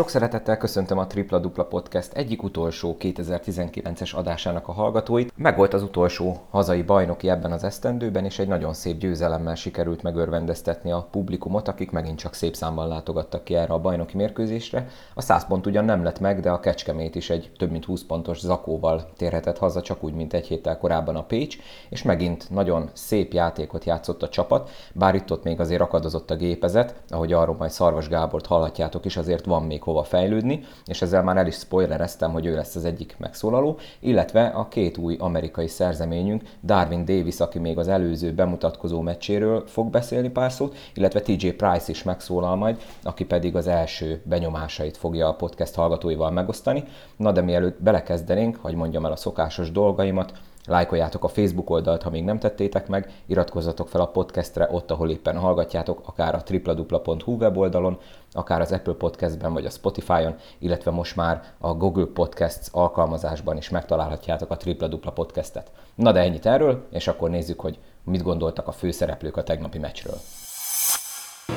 Sok szeretettel köszöntöm a Tripla Dupla Podcast egyik utolsó 2019-es adásának a hallgatóit. Meg volt az utolsó hazai bajnoki ebben az esztendőben, és egy nagyon szép győzelemmel sikerült megörvendeztetni a publikumot, akik megint csak szép számban látogattak ki erre a bajnoki mérkőzésre. A 100 pont ugyan nem lett meg, de a Kecskemét is egy több mint 20 pontos zakóval térhetett haza, csak úgy, mint egy héttel korábban a Pécs, és megint nagyon szép játékot játszott a csapat, bár itt ott még azért akadozott a gépezet, ahogy arról majd Szarvas Gábort hallhatjátok is, azért van még hova fejlődni, és ezzel már el is spoilereztem, hogy ő lesz az egyik megszólaló, illetve a két új amerikai szerzeményünk, Darwin Davis, aki még az előző bemutatkozó meccséről fog beszélni pár szót, illetve TJ Price is megszólal majd, aki pedig az első benyomásait fogja a podcast hallgatóival megosztani. Na de mielőtt belekezdenénk, hogy mondjam el a szokásos dolgaimat, Lájkoljátok a Facebook oldalt, ha még nem tettétek meg, iratkozzatok fel a podcastre ott, ahol éppen hallgatjátok, akár a tripladupla.hu weboldalon, akár az Apple Podcastben vagy a Spotify-on, illetve most már a Google Podcasts alkalmazásban is megtalálhatjátok a Tripla Dupla podcastet. Na de ennyit erről, és akkor nézzük, hogy mit gondoltak a főszereplők a tegnapi meccsről.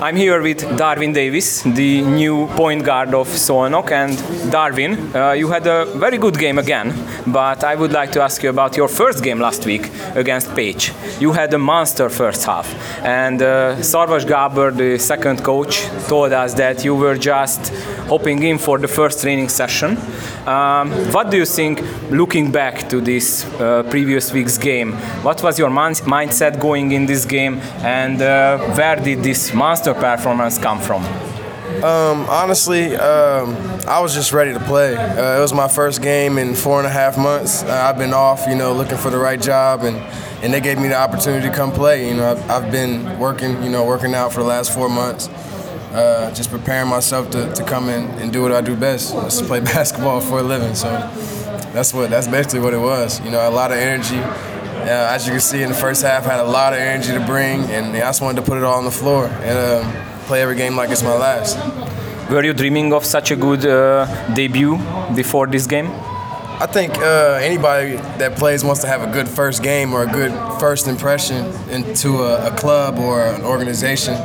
I'm here with Darwin Davis, the new point guard of Solnok. And Darwin, uh, you had a very good game again, but I would like to ask you about your first game last week against Page. You had a monster first half, and uh, Sarvas Gaber, the second coach, told us that you were just hopping in for the first training session. Um, what do you think, looking back to this uh, previous week's game? What was your mindset going in this game, and uh, where did this monster performance come from? Um, honestly, um, I was just ready to play. Uh, it was my first game in four and a half months. Uh, I've been off, you know, looking for the right job, and, and they gave me the opportunity to come play. You know, I've, I've been working, you know, working out for the last four months uh, just preparing myself to, to come in and do what I do best, just to play basketball for a living. So that's what that's basically what it was. You know, a lot of energy. Uh, as you can see in the first half, I had a lot of energy to bring, and I just wanted to put it all on the floor and um, play every game like it's my last. Were you dreaming of such a good uh, debut before this game? I think uh, anybody that plays wants to have a good first game or a good first impression into a, a club or an organization.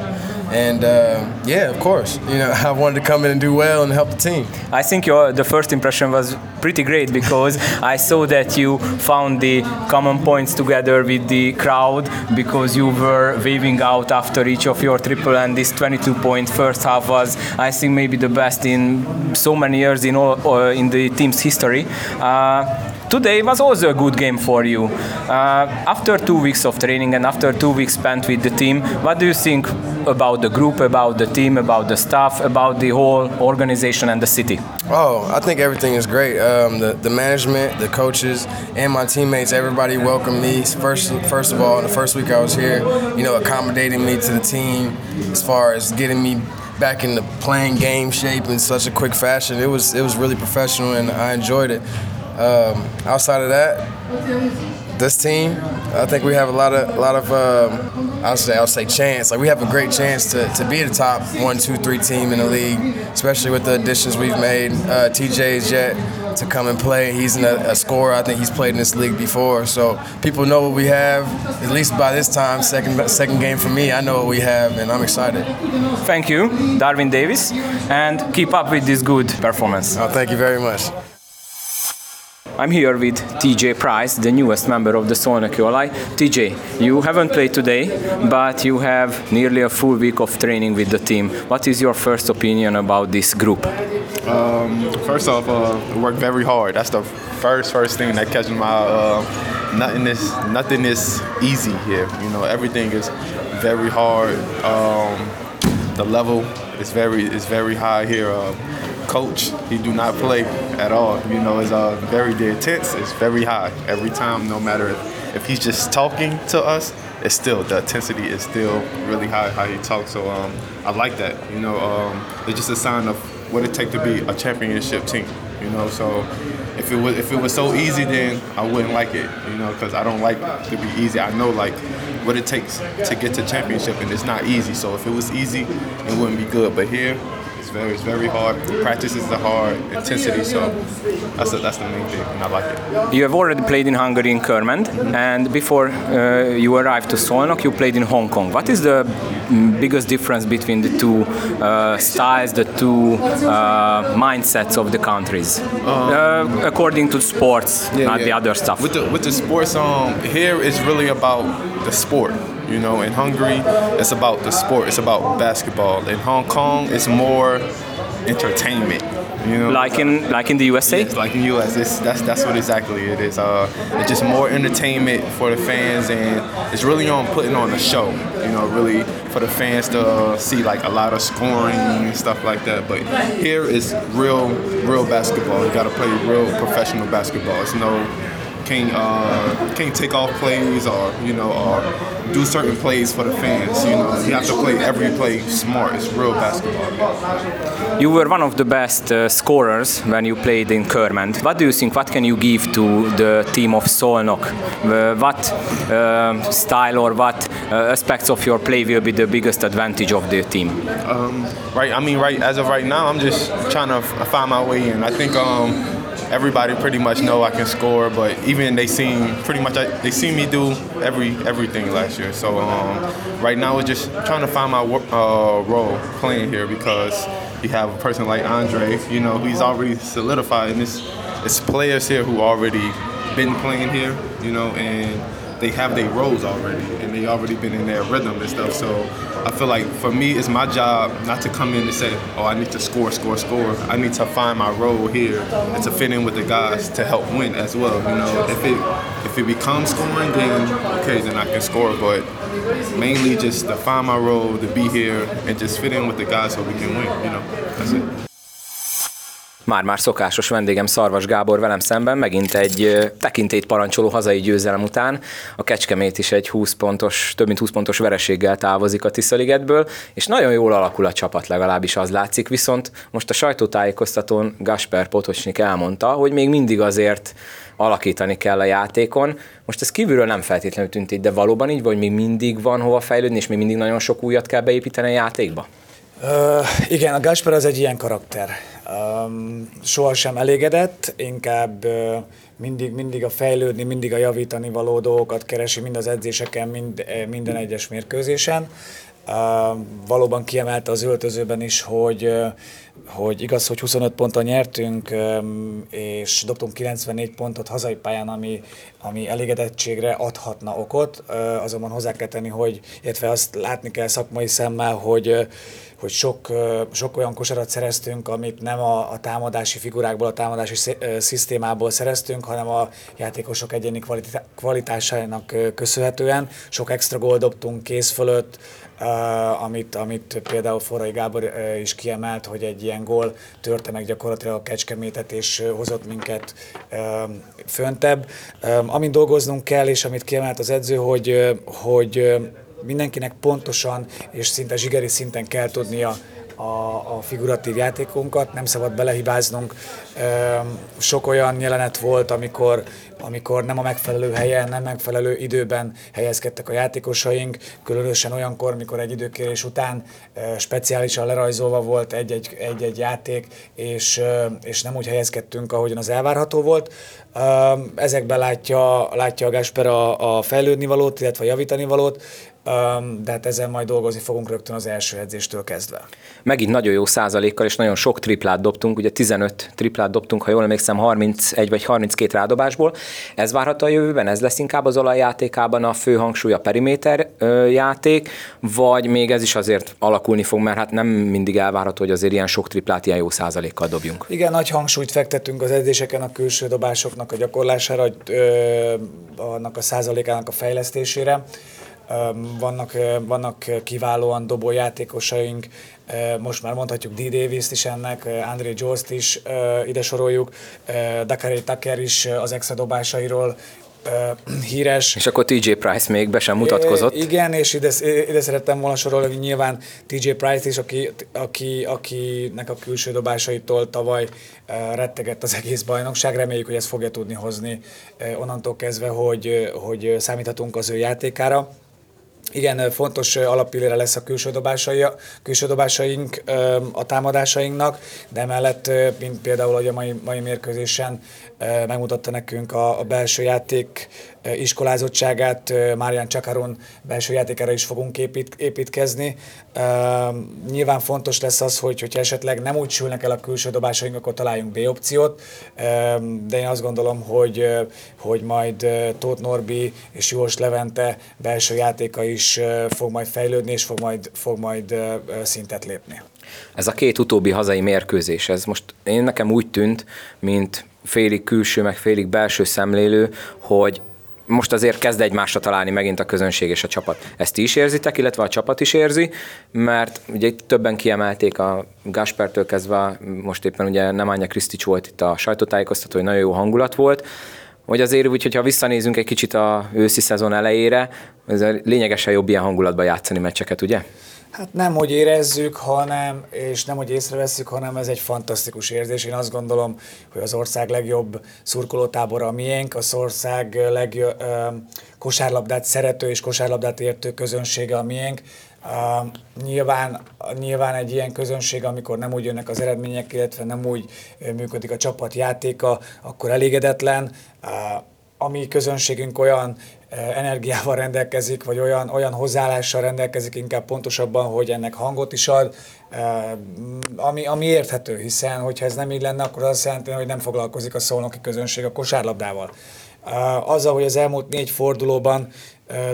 And uh, yeah, of course, you know, I wanted to come in and do well and help the team. I think your the first impression was pretty great because I saw that you found the common points together with the crowd because you were waving out after each of your triple and this 22 point first half was I think maybe the best in so many years in all uh, in the team's history. Uh, today was also a good game for you. Uh, after two weeks of training and after two weeks spent with the team, what do you think about the group, about the team, about the staff, about the whole organization and the city? Oh, I think everything is great. Um, the, the management, the coaches, and my teammates, everybody welcomed me. First, first of all, the first week I was here, you know, accommodating me to the team as far as getting me back into playing game shape in such a quick fashion. It was it was really professional, and I enjoyed it. Um, outside of that, this team, I think we have a lot of a lot of um, I'll say I'll say chance. Like we have a great chance to, to be the top one, two, three team in the league, especially with the additions we've made. Uh, TJ is yet to come and play. He's a, a, scorer. I think he's played in this league before, so people know what we have. At least by this time, second second game for me, I know what we have, and I'm excited. Thank you, Darwin Davis, and keep up with this good performance. Oh, thank you very much. I'm here with TJ Price, the newest member of the Solnaki Olai. TJ, you haven't played today, but you have nearly a full week of training with the team. What is your first opinion about this group? Um, first off, uh, work very hard. That's the first first thing that catches my uh, nothing is nothing is easy here. You know, everything is very hard. Um, the level is very is very high here. Uh, coach, he do not play at all. You know, it's uh, very intense. It's very high every time, no matter if, if he's just talking to us. It's still the intensity is still really high how he talks. So um, I like that. You know, um, it's just a sign of what it take to be a championship team. You know, so if it was if it was so easy, then I wouldn't like it. You know, because I don't like to be easy. I know like what it takes to get to championship, and it's not easy. So if it was easy, it wouldn't be good. But here, It's very, it's very hard. Practice is the hard intensity, so that's the, that's the main thing, and I like it. You have already played in Hungary in Kermend, and before uh, you arrived to Solnok, you played in Hong Kong. What is the mm, biggest difference between the two uh, styles, the two uh, mindsets of the countries, uh, according to sports, not the other stuff? With the with the sports, um, here it's really about the sport. You know, in Hungary, it's about the sport. It's about basketball. In Hong Kong, it's more entertainment. You know, like in like in the USA. Yes, like in US, it's, that's that's what exactly it is. Uh, it's just more entertainment for the fans, and it's really on putting on a show. You know, really for the fans to uh, see like a lot of scoring and stuff like that. But here is real, real basketball. You got to play real professional basketball. It's no can't uh, can't take off plays or you know or do certain plays for the fans. You know, you have to play every play smart. It's real basketball. You were one of the best uh, scorers when you played in Kermend. What do you think? What can you give to the team of Solnok? Uh, what uh, style or what uh, aspects of your play will be the biggest advantage of the team? Um, right. I mean, right as of right now, I'm just trying to find my way in. I think. Um, everybody pretty much know I can score, but even they seen pretty much they seen me do every everything last year. So um, right now it's just trying to find my uh, role playing here because you have a person like Andre, you know, he's already solidified, and it's it's players here who already been playing here, you know, and they have their roles already and they already been in their rhythm and stuff. So I feel like for me, it's my job not to come in and say, oh, I need to score, score, score. I need to find my role here and to fit in with the guys to help win as well. You know, if it if it becomes scoring, then okay, then I can score. But mainly just to find my role, to be here, and just fit in with the guys so we can win. You know, that's it. Már-már szokásos vendégem Szarvas Gábor velem szemben, megint egy tekintélyt parancsoló hazai győzelem után. A Kecskemét is egy 20 pontos, több mint 20 pontos vereséggel távozik a Tiszaligetből, és nagyon jól alakul a csapat, legalábbis az látszik, viszont most a sajtótájékoztatón Gasper Potocsnik elmondta, hogy még mindig azért alakítani kell a játékon. Most ez kívülről nem feltétlenül tűnt így, de valóban így, vagy még mindig van hova fejlődni, és még mindig nagyon sok újat kell beépíteni a játékba? Igen, a Gasper az egy ilyen karakter. Um, sohasem elégedett, inkább uh, mindig, mindig a fejlődni, mindig a javítani való dolgokat keresi, mind az edzéseken, mind, minden egyes mérkőzésen. Uh, valóban kiemelte az öltözőben is, hogy, uh, hogy igaz, hogy 25 ponton nyertünk, és dobtunk 94 pontot hazai pályán, ami, ami elégedettségre adhatna okot. Azonban hozzá kell tenni, hogy, illetve azt látni kell szakmai szemmel, hogy hogy sok, sok olyan kosarat szereztünk, amit nem a, a támadási figurákból, a támadási szisztémából szereztünk, hanem a játékosok egyéni kvalitásának köszönhetően. Sok extra gól dobtunk kész fölött, amit, amit például Forrai Gábor is kiemelt, hogy egy ilyen gól törte meg gyakorlatilag a kecskemétet, és hozott minket föntebb. Amin dolgoznunk kell, és amit kiemelt az edző, hogy, hogy mindenkinek pontosan és szinte zsigeri szinten kell tudnia a, a figuratív játékunkat, nem szabad belehibáznunk. Sok olyan jelenet volt, amikor, amikor nem a megfelelő helyen, nem megfelelő időben helyezkedtek a játékosaink, különösen olyankor, mikor egy időkérés után speciálisan lerajzolva volt egy-egy, játék, és, és nem úgy helyezkedtünk, ahogyan az elvárható volt. Ezekben látja, látja a Gásper a, a fejlődni valót, illetve a javítani valót, de hát ezen majd dolgozni fogunk rögtön az első edzéstől kezdve. Megint nagyon jó százalékkal, és nagyon sok triplát dobtunk, ugye 15 triplát dobtunk, ha jól emlékszem, 31 vagy 32 rádobásból. Ez várható a jövőben? Ez lesz inkább az olajjátékában a fő hangsúly a periméter játék, vagy még ez is azért alakulni fog, mert hát nem mindig elvárható, hogy azért ilyen sok triplát ilyen jó százalékkal dobjunk. Igen, nagy hangsúlyt fektettünk az edzéseken a külső dobásoknak a gyakorlására, ö, annak a százalékának a fejlesztésére. Vannak, vannak kiválóan dobó játékosaink, most már mondhatjuk D. davis is ennek, André Jost is ide soroljuk, Dakari Tucker is az extra dobásairól híres. És akkor TJ Price még be sem mutatkozott. Igen, és ide, ide szerettem volna sorolni nyilván TJ Price is, aki, aki, akinek a külső dobásaitól tavaly rettegett az egész bajnokság. Reméljük, hogy ezt fogja tudni hozni onnantól kezdve, hogy, hogy számíthatunk az ő játékára igen, fontos alapillére lesz a külső, dobásai, külső dobásaink a támadásainknak, de emellett, mint például, hogy a mai, mai mérkőzésen megmutatta nekünk a, a belső játék iskolázottságát, Márián Csakaron belső játékára is fogunk épít, építkezni. Nyilván fontos lesz az, hogy hogyha esetleg nem úgy sülnek el a külső dobásaink, akkor találjunk B opciót, de én azt gondolom, hogy, hogy majd Tóth Norbi és Jós Levente belső játéka is fog majd fejlődni, és fog majd, fog majd szintet lépni. Ez a két utóbbi hazai mérkőzés, ez most én nekem úgy tűnt, mint félig külső, meg félig belső szemlélő, hogy most azért kezd egymásra találni megint a közönség és a csapat. Ezt ti is érzitek, illetve a csapat is érzi, mert ugye itt többen kiemelték a Gaspertől kezdve, most éppen ugye Nemanja Krisztics volt itt a sajtótájékoztató, hogy nagyon jó hangulat volt, hogy azért úgy, hogyha visszanézünk egy kicsit a őszi szezon elejére, ez lényegesen jobb ilyen hangulatban játszani meccseket, ugye? Hát nem, hogy érezzük, hanem, és nem, hogy észreveszünk, hanem ez egy fantasztikus érzés. Én azt gondolom, hogy az ország legjobb szurkolótábora a miénk, az ország legjobb kosárlabdát szerető és kosárlabdát értő közönsége a miénk. Uh, nyilván, nyilván egy ilyen közönség, amikor nem úgy jönnek az eredmények, illetve nem úgy működik a csapat játéka, akkor elégedetlen. Uh, a mi közönségünk olyan energiával rendelkezik, vagy olyan, olyan hozzáállással rendelkezik inkább pontosabban, hogy ennek hangot is ad, ami, ami érthető, hiszen hogyha ez nem így lenne, akkor az azt jelenti, hogy nem foglalkozik a szolnoki közönség a kosárlabdával. Azzal, hogy az elmúlt négy fordulóban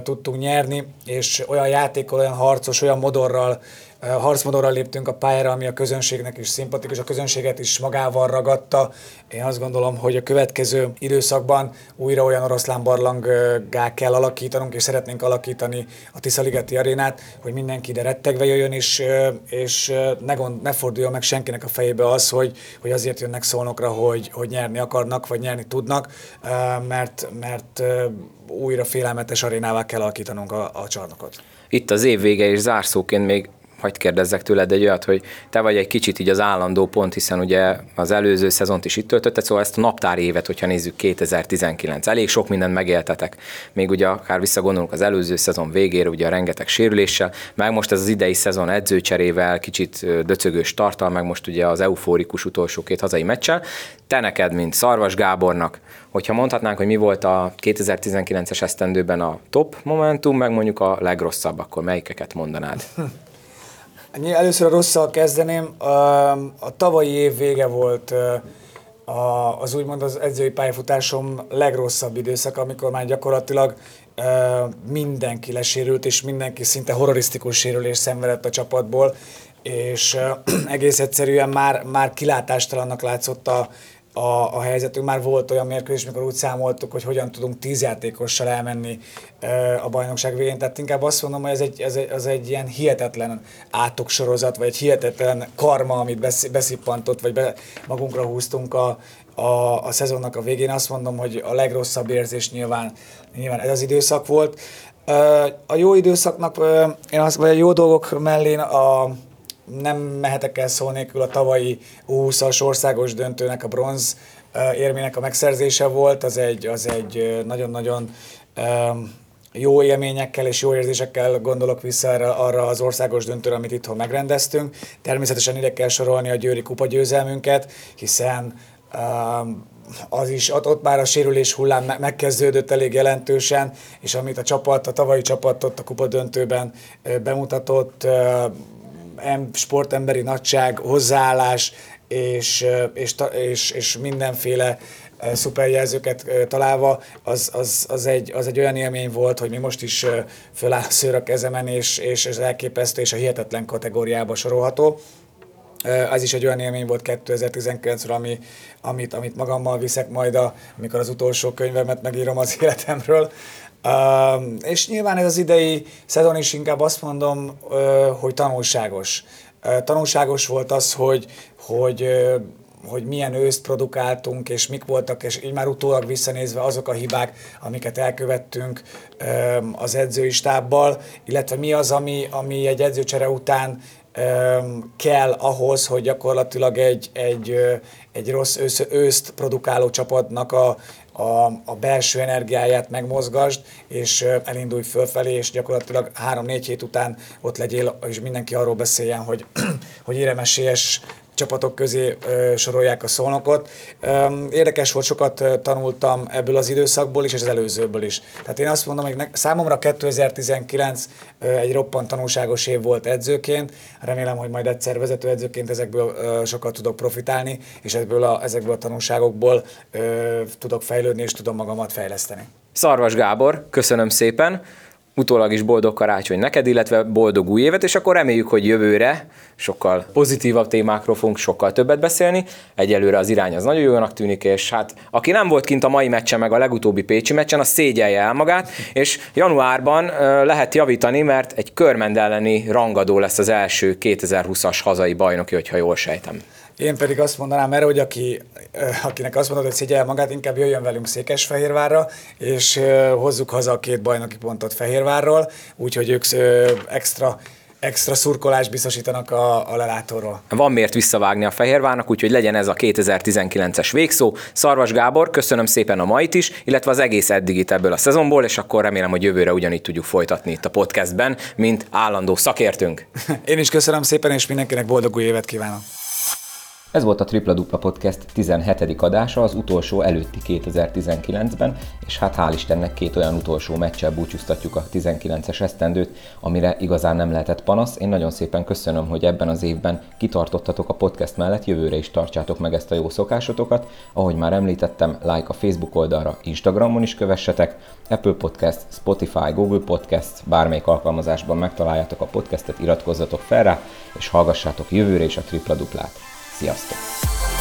tudtunk nyerni, és olyan játékkal, olyan harcos, olyan modorral harcmodorral léptünk a pályára, ami a közönségnek is szimpatikus, a közönséget is magával ragadta. Én azt gondolom, hogy a következő időszakban újra olyan oroszlán barlanggá kell alakítanunk, és szeretnénk alakítani a Tiszaligeti arénát, hogy mindenki ide rettegve jöjjön, és, és ne, gond, ne forduljon meg senkinek a fejébe az, hogy, hogy azért jönnek szólnokra, hogy, hogy nyerni akarnak, vagy nyerni tudnak, mert, mert újra félelmetes arénává kell alakítanunk a, a csarnokot. Itt az év vége és zárszóként még hagyd kérdezzek tőled egy olyat, hogy te vagy egy kicsit így az állandó pont, hiszen ugye az előző szezont is itt töltötted, szóval ezt a naptári évet, hogyha nézzük 2019, elég sok mindent megéltetek. Még ugye akár visszagondolunk az előző szezon végére, ugye a rengeteg sérüléssel, meg most ez az idei szezon edzőcserével, kicsit döcögős tartal, meg most ugye az eufórikus utolsó két hazai meccsel. Te neked, mint Szarvas Gábornak, hogyha mondhatnánk, hogy mi volt a 2019-es esztendőben a top momentum, meg mondjuk a legrosszabb, akkor melyikeket mondanád? Először a rosszal kezdeném. A tavalyi év vége volt az úgymond az edzői pályafutásom legrosszabb időszak, amikor már gyakorlatilag mindenki lesérült, és mindenki szinte horrorisztikus sérülés szenvedett a csapatból, és egész egyszerűen már, már kilátástalannak látszott a, a, a helyzetünk. Már volt olyan mérkőzés, mikor úgy számoltuk, hogy hogyan tudunk tíz játékossal elmenni a bajnokság végén. Tehát inkább azt mondom, hogy ez egy, ez egy, az egy ilyen hihetetlen átoksorozat, vagy egy hihetetlen karma, amit beszippantott, vagy be, magunkra húztunk a, a, a szezonnak a végén. Azt mondom, hogy a legrosszabb érzés nyilván, nyilván ez az időszak volt. A jó időszaknak, én azt, vagy a jó dolgok mellé a, nem mehetek el szó nélkül a tavalyi 20-as országos döntőnek a bronz érmének a megszerzése volt, az egy, az egy nagyon-nagyon jó élményekkel és jó érzésekkel gondolok vissza arra, arra az országos döntőre, amit itthon megrendeztünk. Természetesen ide kell sorolni a Győri kupa győzelmünket, hiszen az is, ott, ott már a sérülés hullám megkezdődött elég jelentősen, és amit a csapat, a tavalyi csapat ott a kupa döntőben bemutatott, sportemberi nagyság, hozzáállás és, és, és, és mindenféle szuperjelzőket találva, az, az, az, egy, az egy olyan élmény volt, hogy mi most is föláll a szőr a kezemen, és, és ez elképesztő, és a hihetetlen kategóriába sorolható. Ez is egy olyan élmény volt 2019-ről, ami, amit, amit magammal viszek majd, a, amikor az utolsó könyvemet megírom az életemről. Uh, és nyilván ez az idei szezon is inkább azt mondom, uh, hogy tanulságos. Uh, tanulságos volt az, hogy, hogy hogy milyen őszt produkáltunk, és mik voltak, és így már utólag visszanézve azok a hibák, amiket elkövettünk az edzői stábbal, illetve mi az, ami, ami egy edzőcsere után kell ahhoz, hogy gyakorlatilag egy, egy, egy rossz ősz, őszt produkáló csapatnak a, a, a belső energiáját megmozgasd, és elindulj fölfelé, és gyakorlatilag három-négy hét után ott legyél, és mindenki arról beszéljen, hogy, hogy éremesélyes csapatok közé sorolják a szolnokot. Érdekes volt, sokat tanultam ebből az időszakból is, és az előzőből is. Tehát én azt mondom, hogy számomra 2019 ö, egy roppant tanulságos év volt edzőként. Remélem, hogy majd egyszer vezetőedzőként ezekből sokat tudok profitálni, és ebből a, ezekből a tanulságokból tudok fejlődni, és tudom magamat fejleszteni. Szarvas Gábor, köszönöm szépen utólag is boldog karácsony neked, illetve boldog új évet, és akkor reméljük, hogy jövőre sokkal pozitívabb témákról fogunk sokkal többet beszélni. Egyelőre az irány az nagyon jónak tűnik, és hát aki nem volt kint a mai meccsen, meg a legutóbbi Pécsi meccsen, az szégyelje el magát, és januárban lehet javítani, mert egy körmend elleni rangadó lesz az első 2020-as hazai bajnoki, hogyha jól sejtem. Én pedig azt mondanám erre, hogy aki, akinek azt mondod, hogy szégyel magát, inkább jöjjön velünk Székesfehérvárra, és hozzuk haza a két bajnoki pontot Fehérvárról, úgyhogy ők extra extra szurkolást biztosítanak a, a lelátóról. Van miért visszavágni a Fehérvárnak, úgyhogy legyen ez a 2019-es végszó. Szarvas Gábor, köszönöm szépen a mait is, illetve az egész eddigit ebből a szezonból, és akkor remélem, hogy jövőre ugyanígy tudjuk folytatni itt a podcastben, mint állandó szakértünk. Én is köszönöm szépen, és mindenkinek boldog új évet kívánok! Ez volt a Tripla Dupla Podcast 17. adása, az utolsó előtti 2019-ben, és hát hál' Istennek két olyan utolsó meccsel búcsúztatjuk a 19-es esztendőt, amire igazán nem lehetett panasz. Én nagyon szépen köszönöm, hogy ebben az évben kitartottatok a podcast mellett, jövőre is tartsátok meg ezt a jó szokásotokat. Ahogy már említettem, like a Facebook oldalra, Instagramon is kövessetek, Apple Podcast, Spotify, Google Podcast, bármelyik alkalmazásban megtaláljátok a podcastet, iratkozzatok fel rá, és hallgassátok jövőre is a Tripla Duplát. Sziasztok!